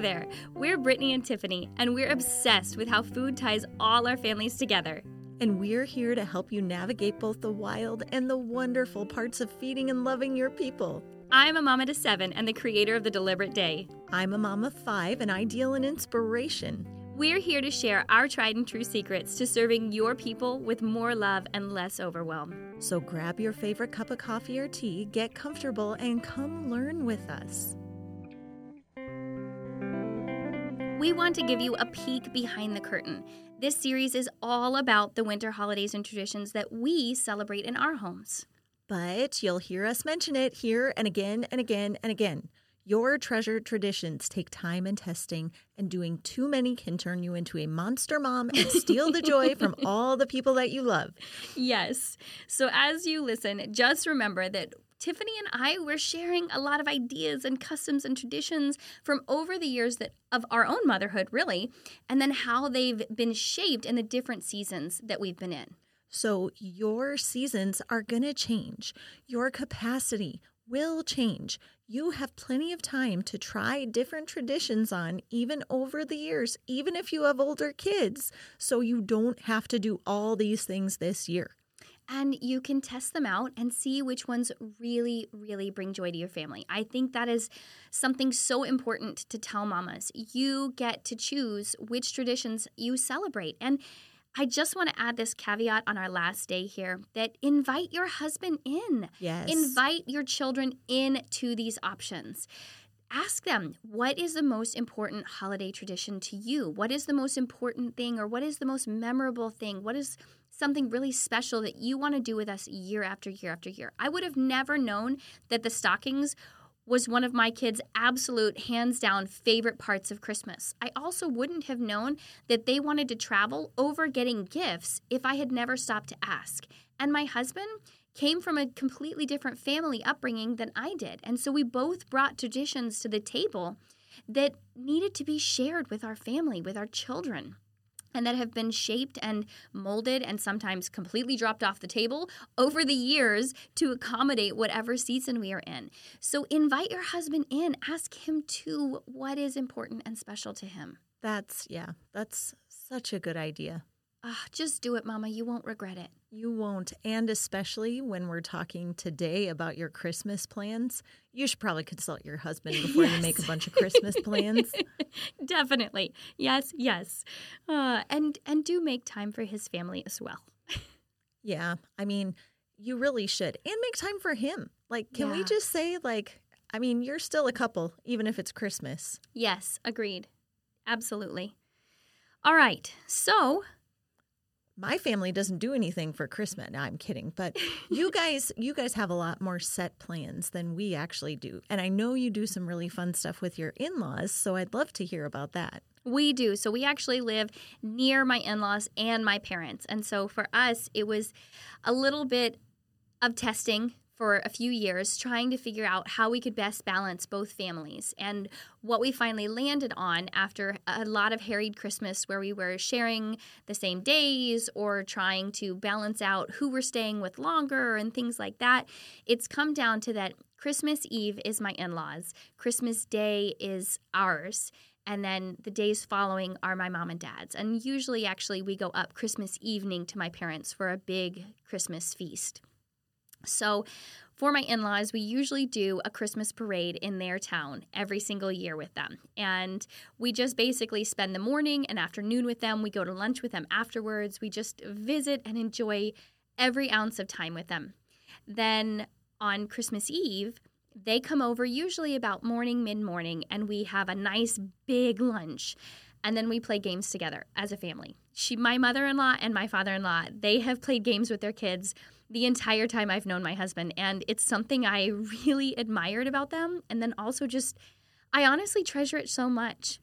there. We're Brittany and Tiffany, and we're obsessed with how food ties all our families together. And we're here to help you navigate both the wild and the wonderful parts of feeding and loving your people. I'm a mama to seven and the creator of The Deliberate Day. I'm a mom of five, an ideal and inspiration. We're here to share our tried and true secrets to serving your people with more love and less overwhelm. So grab your favorite cup of coffee or tea, get comfortable, and come learn with us. We want to give you a peek behind the curtain. This series is all about the winter holidays and traditions that we celebrate in our homes. But you'll hear us mention it here and again and again and again. Your treasured traditions take time and testing, and doing too many can turn you into a monster mom and steal the joy from all the people that you love. Yes. So as you listen, just remember that Tiffany and I were sharing a lot of ideas and customs and traditions from over the years that of our own motherhood, really, and then how they've been shaped in the different seasons that we've been in. So your seasons are going to change. Your capacity will change. You have plenty of time to try different traditions on, even over the years, even if you have older kids, so you don't have to do all these things this year. And you can test them out and see which ones really, really bring joy to your family. I think that is something so important to tell mamas. You get to choose which traditions you celebrate. And I just want to add this caveat on our last day here that invite your husband in. Yes. Invite your children in to these options. Ask them, what is the most important holiday tradition to you? What is the most important thing, or what is the most memorable thing? What is something really special that you want to do with us year after year after year? I would have never known that the stockings was one of my kids' absolute hands down favorite parts of Christmas. I also wouldn't have known that they wanted to travel over getting gifts if I had never stopped to ask. And my husband came from a completely different family upbringing than I did. And so we both brought traditions to the table that needed to be shared with our family, with our children and that have been shaped and molded and sometimes completely dropped off the table over the years to accommodate whatever season we are in. So invite your husband in, ask him to what is important and special to him. That's, yeah, that's such a good idea. Uh, just do it, Mama. You won't regret it. You won't. And especially when we're talking today about your Christmas plans, you should probably consult your husband before yes. you make a bunch of Christmas plans. Definitely. Yes, yes. Uh, and and do make time for his family as well. yeah. I mean, you really should. And make time for him. Like, can yeah. we just say, like, I mean, you're still a couple, even if it's Christmas. Yes, agreed. Absolutely. All right. So my family doesn't do anything for Christmas. No, I'm kidding, but you guys, you guys have a lot more set plans than we actually do, and I know you do some really fun stuff with your in-laws. So I'd love to hear about that. We do. So we actually live near my in-laws and my parents, and so for us, it was a little bit of testing for a few years trying to figure out how we could best balance both families. And what we finally landed on after a lot of harried Christmas where we were sharing the same days or trying to balance out who we're staying with longer and things like that, it's come down to that Christmas Eve is my in laws, Christmas Day is ours and then the days following are my mom and dad's. And usually, actually, we go up Christmas evening to my parents for a big Christmas feast. So, for my in laws, we usually do a Christmas parade in their town every single year with them. And we just basically spend the morning and afternoon with them. We go to lunch with them afterwards. We just visit and enjoy every ounce of time with them. Then on Christmas Eve, they come over usually about morning, mid morning, and we have a nice big lunch. And then we play games together as a family. She, my mother in law and my father in law, they have played games with their kids the entire time I've known my husband. And it's something I really admired about them. And then also just, I honestly treasure it so much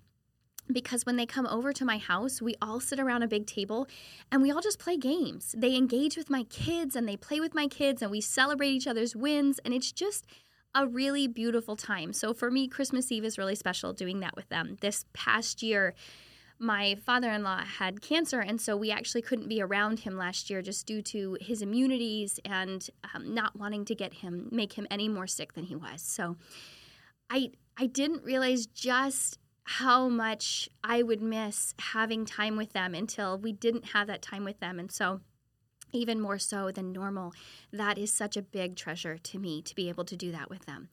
because when they come over to my house, we all sit around a big table and we all just play games. They engage with my kids and they play with my kids and we celebrate each other's wins. And it's just a really beautiful time. So for me, Christmas Eve is really special doing that with them. This past year, my father in law had cancer, and so we actually couldn't be around him last year just due to his immunities and um, not wanting to get him, make him any more sick than he was. So I, I didn't realize just how much I would miss having time with them until we didn't have that time with them. And so, even more so than normal, that is such a big treasure to me to be able to do that with them.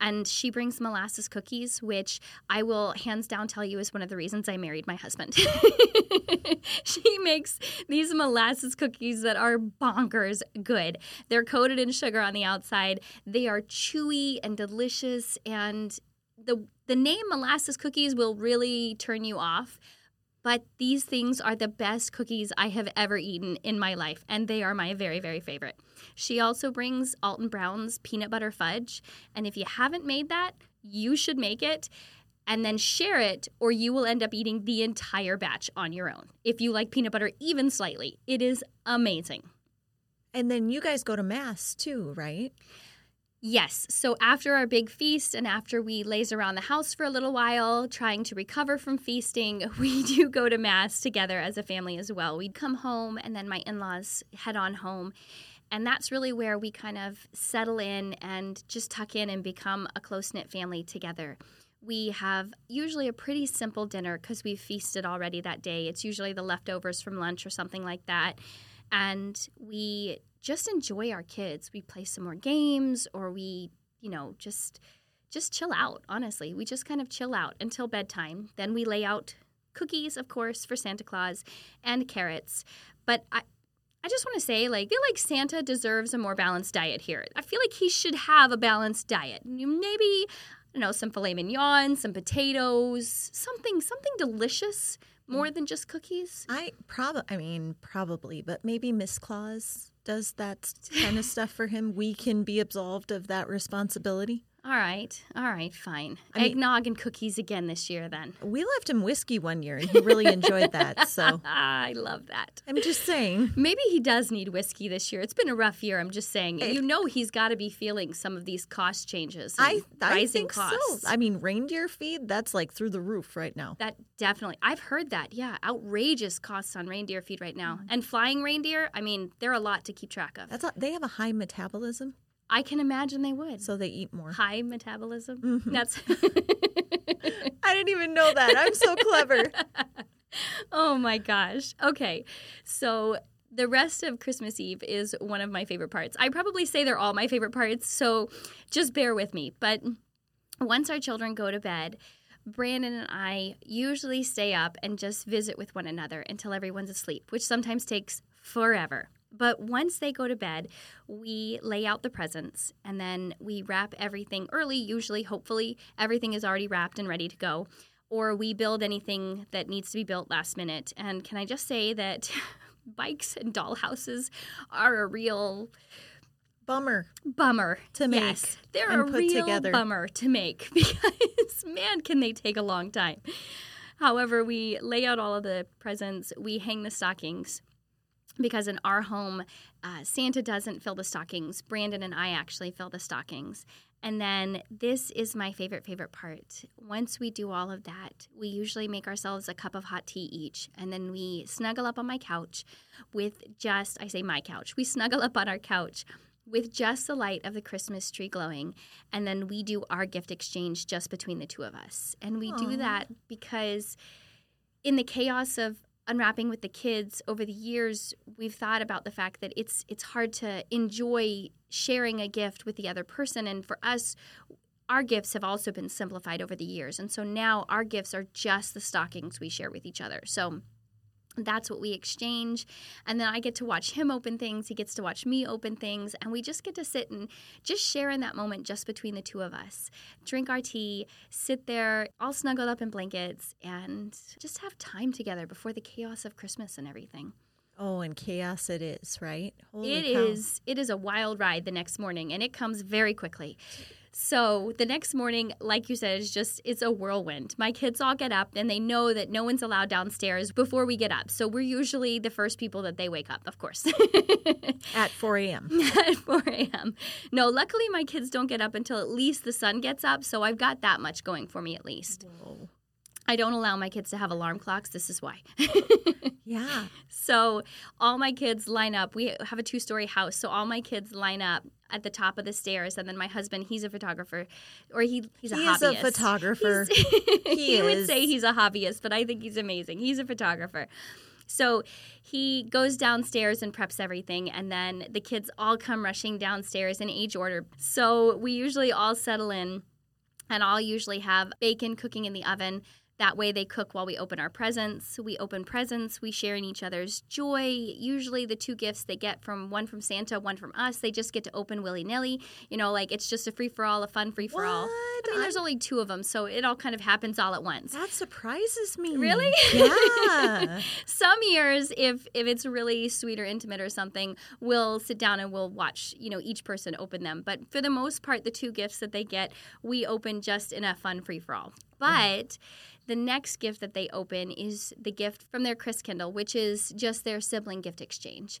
And she brings molasses cookies, which I will hands down tell you is one of the reasons I married my husband. she makes these molasses cookies that are bonkers good. They're coated in sugar on the outside, they are chewy and delicious, and the the name molasses cookies will really turn you off but these things are the best cookies I have ever eaten in my life, and they are my very, very favorite. She also brings Alton Brown's peanut butter fudge, and if you haven't made that, you should make it and then share it, or you will end up eating the entire batch on your own. If you like peanut butter even slightly, it is amazing. And then you guys go to mass too, right? Yes. So after our big feast and after we laze around the house for a little while trying to recover from feasting, we do go to mass together as a family as well. We'd come home and then my in-laws head on home. And that's really where we kind of settle in and just tuck in and become a close-knit family together. We have usually a pretty simple dinner because we've feasted already that day. It's usually the leftovers from lunch or something like that. And we just enjoy our kids. We play some more games or we, you know, just just chill out, honestly. We just kind of chill out until bedtime. Then we lay out cookies, of course, for Santa Claus and carrots. But I I just want to say, like, I feel like Santa deserves a more balanced diet here. I feel like he should have a balanced diet. Maybe, I don't know, some filet mignon, some potatoes, something, something delicious more mm. than just cookies. I probably, I mean, probably, but maybe Miss Claus does that kind of stuff for him, we can be absolved of that responsibility. All right. All right. Fine. I mean, Eggnog and cookies again this year, then. We left him whiskey one year and he really enjoyed that. So I love that. I'm just saying. Maybe he does need whiskey this year. It's been a rough year. I'm just saying. It, you know, he's got to be feeling some of these cost changes. I, I rising costs. So. I mean, reindeer feed, that's like through the roof right now. That definitely. I've heard that. Yeah. Outrageous costs on reindeer feed right now. Mm-hmm. And flying reindeer, I mean, they're a lot to keep track of. That's a, they have a high metabolism. I can imagine they would. So they eat more. High metabolism. Mm-hmm. That's. I didn't even know that. I'm so clever. oh my gosh. Okay. So the rest of Christmas Eve is one of my favorite parts. I probably say they're all my favorite parts, so just bear with me. But once our children go to bed, Brandon and I usually stay up and just visit with one another until everyone's asleep, which sometimes takes forever. But once they go to bed, we lay out the presents and then we wrap everything early. Usually, hopefully, everything is already wrapped and ready to go. Or we build anything that needs to be built last minute. And can I just say that bikes and dollhouses are a real bummer bummer to make yes, they're a real together. bummer to make because man can they take a long time however we lay out all of the presents we hang the stockings because in our home, uh, Santa doesn't fill the stockings. Brandon and I actually fill the stockings. And then this is my favorite, favorite part. Once we do all of that, we usually make ourselves a cup of hot tea each. And then we snuggle up on my couch with just, I say my couch, we snuggle up on our couch with just the light of the Christmas tree glowing. And then we do our gift exchange just between the two of us. And we Aww. do that because in the chaos of unwrapping with the kids over the years we've thought about the fact that it's it's hard to enjoy sharing a gift with the other person. And for us our gifts have also been simplified over the years. And so now our gifts are just the stockings we share with each other. So that's what we exchange. And then I get to watch him open things. He gets to watch me open things. And we just get to sit and just share in that moment just between the two of us. Drink our tea, sit there all snuggled up in blankets, and just have time together before the chaos of Christmas and everything. Oh, and chaos it is, right? Holy it cow. is. It is a wild ride the next morning, and it comes very quickly. So the next morning, like you said, is just it's a whirlwind. My kids all get up and they know that no one's allowed downstairs before we get up. So we're usually the first people that they wake up, of course. at 4 a.m. at 4 a.m. No, luckily my kids don't get up until at least the sun gets up, so I've got that much going for me at least. Whoa. I don't allow my kids to have alarm clocks. This is why. Yeah. So all my kids line up. We have a two story house. So all my kids line up at the top of the stairs. And then my husband, he's a photographer, or he, he's a He is a photographer. He's- He he would say he's a hobbyist, but I think he's amazing. He's a photographer. So he goes downstairs and preps everything, and then the kids all come rushing downstairs in age order. So we usually all settle in, and I'll usually have bacon cooking in the oven. That way, they cook while we open our presents. We open presents. We share in each other's joy. Usually, the two gifts they get from one from Santa, one from us, they just get to open willy nilly. You know, like it's just a free for all, a fun free for all. I mean, there's only two of them, so it all kind of happens all at once. That surprises me. Really? Yeah. Some years, if if it's really sweet or intimate or something, we'll sit down and we'll watch, you know, each person open them. But for the most part, the two gifts that they get, we open just in a fun free for all. Mm. But the next gift that they open is the gift from their Chris Kindle, which is just their sibling gift exchange.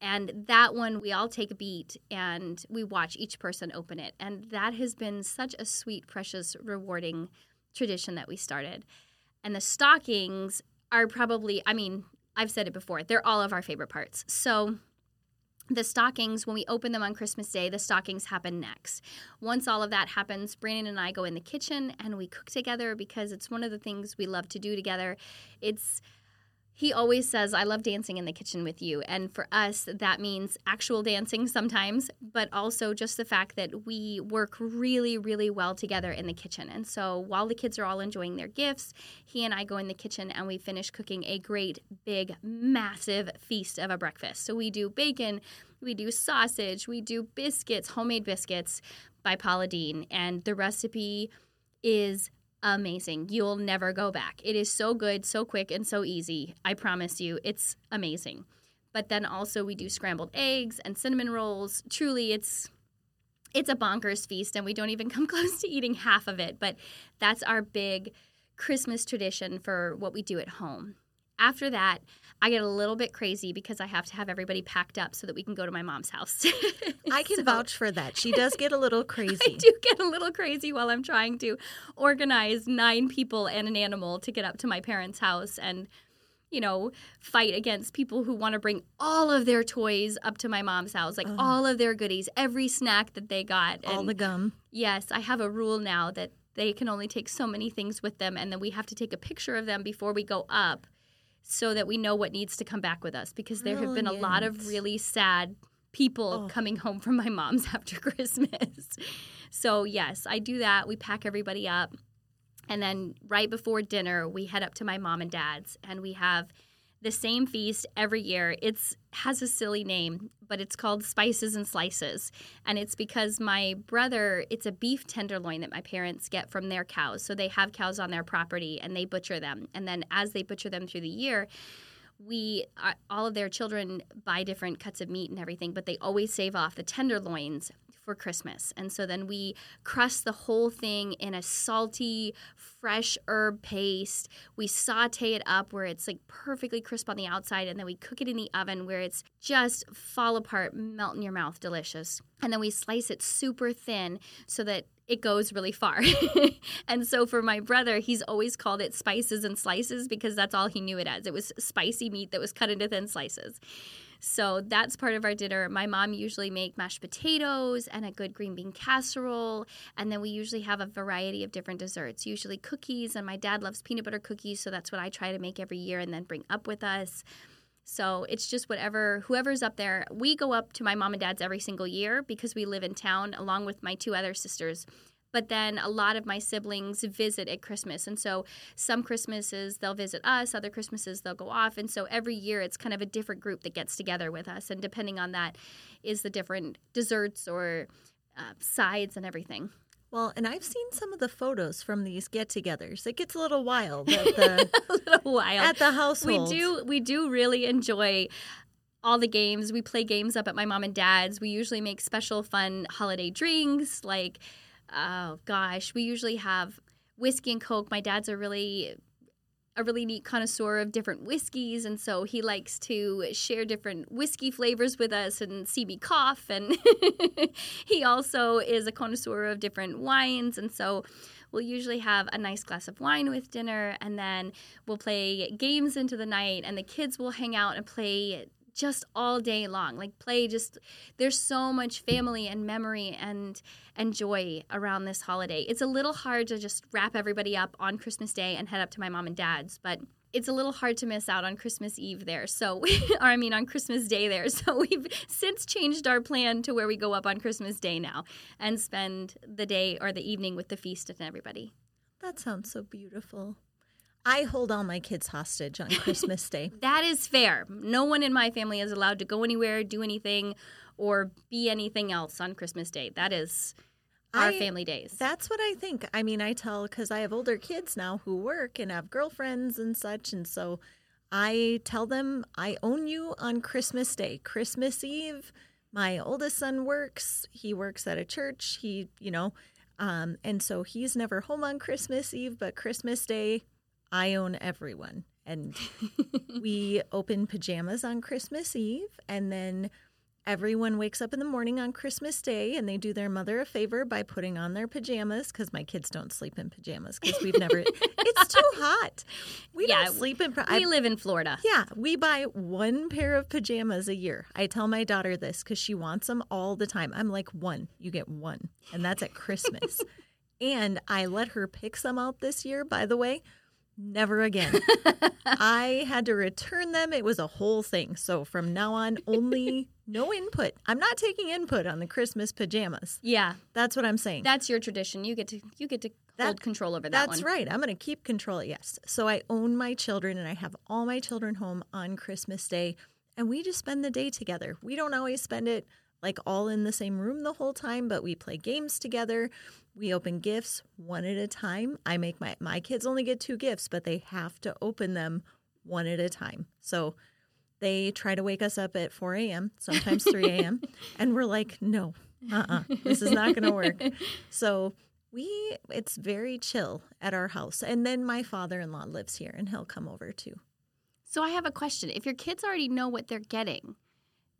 And that one, we all take a beat and we watch each person open it. And that has been such a sweet, precious, rewarding tradition that we started. And the stockings are probably, I mean, I've said it before, they're all of our favorite parts. So the stockings, when we open them on Christmas Day, the stockings happen next. Once all of that happens, Brandon and I go in the kitchen and we cook together because it's one of the things we love to do together. It's he always says, I love dancing in the kitchen with you. And for us, that means actual dancing sometimes, but also just the fact that we work really, really well together in the kitchen. And so while the kids are all enjoying their gifts, he and I go in the kitchen and we finish cooking a great, big, massive feast of a breakfast. So we do bacon, we do sausage, we do biscuits, homemade biscuits by Paula Deen. And the recipe is amazing. You'll never go back. It is so good, so quick, and so easy. I promise you, it's amazing. But then also we do scrambled eggs and cinnamon rolls. Truly, it's it's a bonkers feast, and we don't even come close to eating half of it. But that's our big Christmas tradition for what we do at home. After that, I get a little bit crazy because I have to have everybody packed up so that we can go to my mom's house. I can So- vouch for that. She does get a little crazy. I do get a little crazy while I'm trying to organize nine people and an animal to get up to my parents' house and, you know, fight against people who want to bring all of their toys up to my mom's house, like Ugh. all of their goodies, every snack that they got. All And the gum. yes, I have a rule now that they can only take so many things with them, and then we have to take a picture of them before we go up so that we know what needs to come back with us because there have been a lot of really sad people Oh. coming home from my mom's after Christmas. So, yes, I do that. We pack everybody up. And then right before dinner, we head up to my mom and dad's and we have the same feast every year. It's has a silly name, but it's called Spices and Slices. And it's because my brother, it's a beef tenderloin that my parents get from their cows. So they have cows on their property and they butcher them. And then as they butcher them through the year, we uh, all of their children buy different cuts of meat and everything, but they always save off the tenderloins for Christmas. And so then we crust the whole thing in a salty, fresh herb paste. We saute it up where it's like perfectly crisp on the outside, and then we cook it in the oven where it's just fall apart, melt in your mouth, delicious. And then we slice it super thin so that it goes really far. and so for my brother, he's always called it spices and slices because that's all he knew it as. It was spicy meat that was cut into thin slices. So that's part of our dinner. My mom usually make mashed potatoes and a good green bean casserole, and then we usually have a variety of different desserts. Usually cookies, and my dad loves peanut butter cookies, so that's what I try to make every year and then bring up with us. So it's just whatever whoever's up there. We go up to my mom and dad's every single year because we live in town along with my two other sisters. But then a lot of my siblings visit at Christmas. And so some Christmases they'll visit us, other Christmases they'll go off. And so every year it's kind of a different group that gets together with us. And depending on that is the different desserts or uh, sides and everything. Well, and I've seen some of the photos from these get-togethers. It gets a little wild at the a little wild. at the household. We do we do really enjoy all the games. We play games up at my mom and dad's. We usually make special fun holiday drinks like oh gosh, we usually have whiskey and coke. My dad's a really a really neat connoisseur of different whiskeys and so he likes to share different whiskey flavors with us and see me cough and he also is a connoisseur of different wines and so we'll usually have a nice glass of wine with dinner, and then we'll play games into the night, and the kids will hang out and play just all day long like play just there's so much family and memory and and joy around this holiday it's a little hard to just wrap everybody up on christmas day and head up to my mom and dad's but it's a little hard to miss out on Christmas Eve there. So, or I mean, on Christmas Day there. So, we've since changed our plan to where we go up on Christmas Day now and spend the day or the evening with the feast and everybody. That sounds so beautiful. I hold all my kids hostage on Christmas Day. That is fair. No one in my family is allowed to go anywhere, do anything, or be anything else on Christmas Day. That is our I- family days. That's what I think. I mean, I tell because I have older kids now who work and have girlfriends and such. And so I tell them, I own you on Christmas Day. Christmas Eve, my oldest son works. He works at a church. He, you know, um, and so he's never home on Christmas Eve, but Christmas Day, I own everyone. And we open pajamas on Christmas Eve, and then everyone wakes up in the morning on Christmas Day and they do their mother a favor by putting on their pajamas because my kids don't sleep in pajamas because we've never, it's too hot. We Yeah, don't sleep in, pa- we I- live in Florida. yeah, we buy one pair of pajamas a year. I tell my daughter this because she wants them all the time. I'm like, one, you get one, and that's at Christmas. and I let her pick some out this year, by the way. Never again. I had to return them. It was a whole thing. So from now on, only no input. I'm not taking input on the Christmas pajamas. Yeah, That's what I'm saying. that's your tradition. You get to you get to That- hold control over that That's one. right. I'm going to keep control. Yes. So I own my children and I have all my children home on Christmas Day and we just spend the day together. We don't always spend it like all in the same room the whole time, but we play games together. We open gifts one at a time. I make my my kids only get two gifts, but they have to open them one at a time. So they try to wake us up at 4 a.m., sometimes 3 a.m., and we're like, no, uh-uh, this is not going to work. So we, it's very chill at our house. And then my father-in-law lives here, and he'll come over too. So I have a question. If your kids already know what they're getting,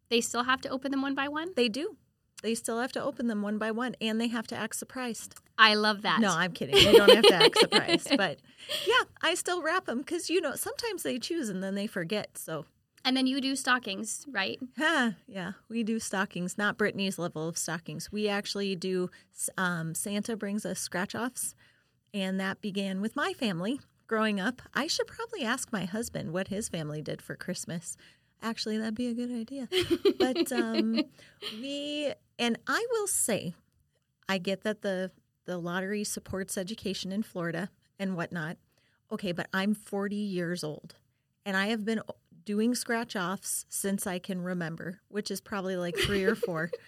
they still have to open them one by one? They do. They still have to open them one by one, and they have to act surprised. I love that. No, I'm kidding. They don't have to act surprised, but yeah, I still wrap them because you know sometimes they choose and then they forget. So and then you do stockings, right? Huh, yeah, we do stockings, not Brittany's level of stockings. We actually do, um, Santa brings us scratch offs, and that began with my family growing up. I should probably ask my husband what his family did for Christmas. Actually, that'd be a good idea. But um, we, and I will say, I get that the, the lottery supports education in Florida and whatnot. Okay, but I'm 40 years old and I have been doing scratch offs since I can remember, which is probably like three or four.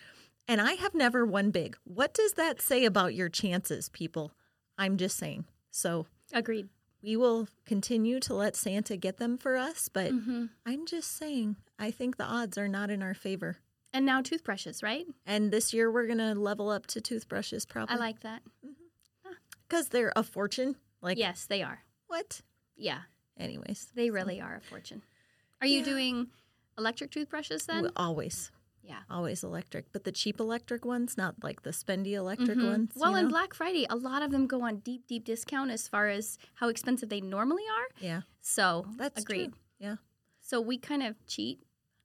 And I have never won big. What does that say about your chances, people? I'm just saying. So Agreed. we will continue to let Santa get them for us, but hmm I'm just saying, I think the odds are not in our favor. And now toothbrushes, right? And this year we're going to level up to toothbrushes probably. I like that. because they're a fortune. Like, yes, they are. what? Yeah, Anyways, they really are a fortune. Are you Yeah. doing electric toothbrushes then? we- always, yeah. always electric, but the cheap electric ones, not like the spendy electric Mhm. ones. Well, you and know? Black Friday, a lot of them go on deep, deep discount as far as how expensive they normally are. yeah, So, that's agreed. true. Yeah. So we kind of cheat.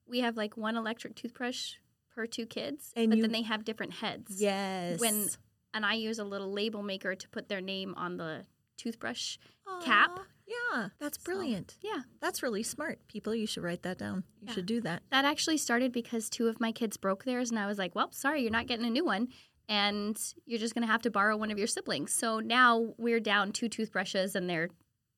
We have like one electric toothbrush per two kids, And but you- then they have different heads. Yes. When and I use a little label maker to put their name on the toothbrush cap. Yeah, that's So- brilliant. Yeah, That's really smart. People, you should write that down. You Yeah. should do that. that actually started because two of my kids broke theirs, and I was like, "Well, sorry, you're not getting a new one." And you're just gonna have to borrow one of your siblings. So now we're down two toothbrushes, and they're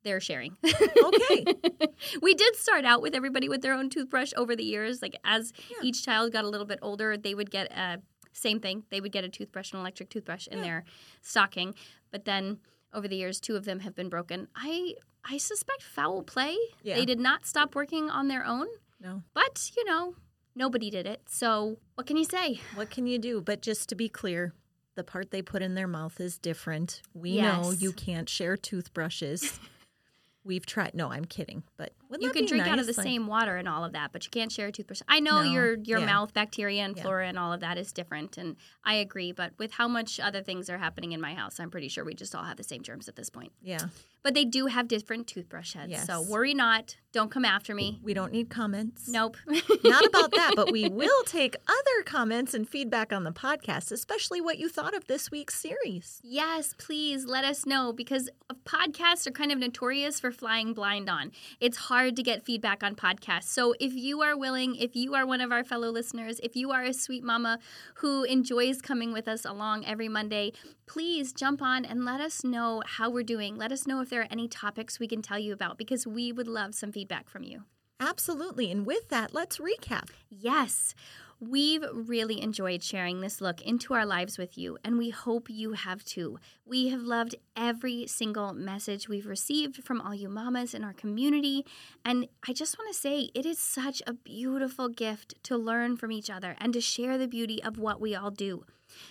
they're sharing. Okay. we did start out with everybody with their own toothbrush over the years. Like as Yeah. each child got a little bit older, they would get a same thing. They would get a toothbrush, an electric toothbrush in Yeah. their stocking. But then over the years, two of them have been broken. I I suspect foul play. Yeah. They did not stop working on their own, No. but you know nobody did it. So what can you say? What can you do? But just to be clear, the part they put in their mouth is different. We know you can't share toothbrushes. We've tried. No, I'm kidding. But you can drink out of the Like- same water and all of that, but you can't share a toothbrush. I know No, your your yeah. mouth bacteria and Yeah. flora and all of that is different, and I agree. But with how much other things are happening in my house, I'm pretty sure we just all have the same germs at this point. Yeah, But they do have different toothbrush heads, so worry not. Don't come after me. we don't need comments. Nope. Not about that, but we will take other comments and feedback on the podcast, especially what you thought of this week's series. Yes, please let us know because podcasts are kind of notorious for flying blind on. It's hard to get feedback on podcasts. So if you are willing, if you are one of our fellow listeners, if you are a sweet mama who enjoys coming with us along every Monday, please jump on and let us know how we're doing. Let us know if there are any topics we can tell you about because we would love some feedback from you. Absolutely. And with that, let's recap. Yes, we've really enjoyed sharing this look into our lives with you, and we hope you have too. We have loved every single message we've received from all you mamas in our community, and I just want to say it is such a beautiful gift to learn from each other and to share the beauty of what we all do.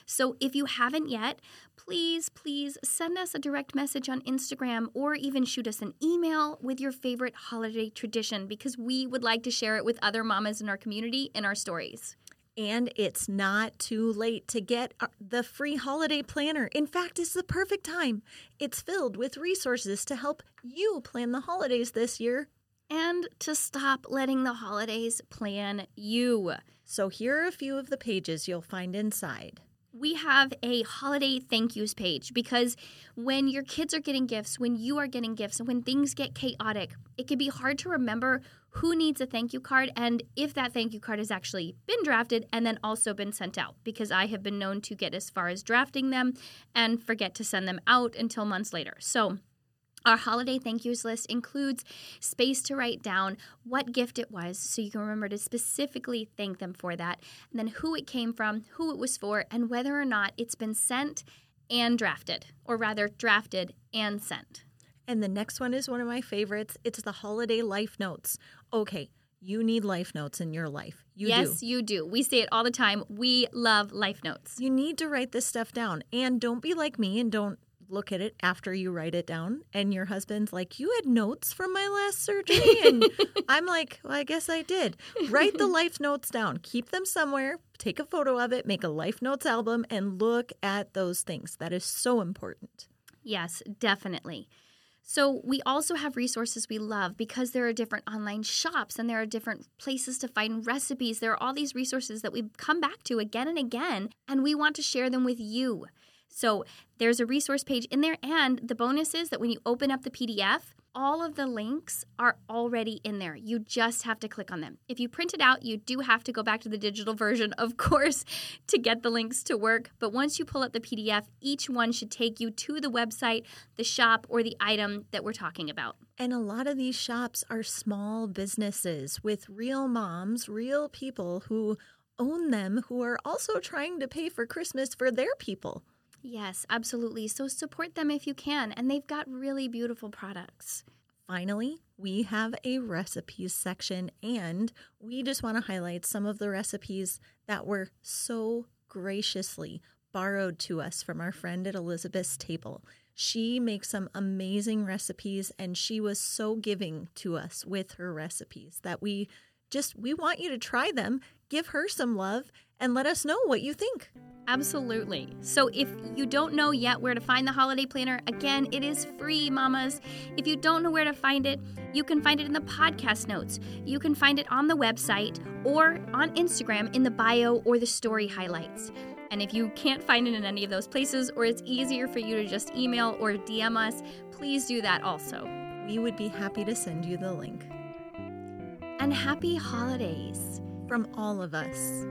So if you haven't yet, please, please send us a direct message on Instagram or even shoot us an email with your favorite holiday tradition because we would like to share it with other mamas in our community in our stories. And it's not too late to get uh, the free holiday planner. In fact, it's the perfect time. It's filled with resources to help you plan the holidays this year. And to stop letting the holidays plan you. So here are a few of the pages you'll find inside. We have a holiday thank yous page because when your kids are getting gifts, when you are getting gifts, and when things get chaotic, it can be hard to remember who needs a thank you card and if that thank you card has actually been drafted and then also been sent out because I have been known to get as far as drafting them and forget to send them out until months later. So, our holiday thank yous list includes space to write down what gift it was so you can remember to specifically thank them for that, and then who it came from, who it was for, and whether or not it's been sent and drafted, or rather, drafted and sent. And the next one is one of my favorites. It's the holiday life notes. Okay, you need life notes in your life. You yes, do. you do. We say it all the time. We love life notes. You need to write this stuff down. And don't be like me and don't look at it after you write it down. And your husband's like, You had notes from my last surgery. And I'm like, Well, I guess I did. Write the life notes down, keep them somewhere, take a photo of it, make a life notes album, and look at those things. That is so important. Yes, definitely. So, we also have resources we love because there are different online shops and there are different places to find recipes. There are all these resources that we come back to again and again, and we want to share them with you. So, there's a resource page in there, and the bonus is that when you open up the PDF, all of the links are already in there. You just have to click on them. If you print it out, you do have to go back to the digital version, of course, to get the links to work. But once you pull up the PDF, each one should take you to the website, the shop, or the item that we're talking about. And a lot of these shops are small businesses with real moms, real people who own them, who are also trying to pay for Christmas for their people. Yes, absolutely. So support them if you can. And they've got really beautiful products. Finally, we have a recipes section, and we just want to highlight some of the recipes that were so graciously borrowed to us from our friend at Elizabeth's table. She makes some amazing recipes, and she was so giving to us with her recipes that we just we want you to try them, give her some love, and let us know what you think. Absolutely. So if you don't know yet where to find the holiday planner, again, it is free, mamas. If you don't know where to find it, you can find it in the podcast notes. You can find it on the website or on Instagram in the bio or the story highlights. And if you can't find it in any of those places or it's easier for you to just email or DM us, please do that also. We would be happy to send you the link And happy holidays. from all of us.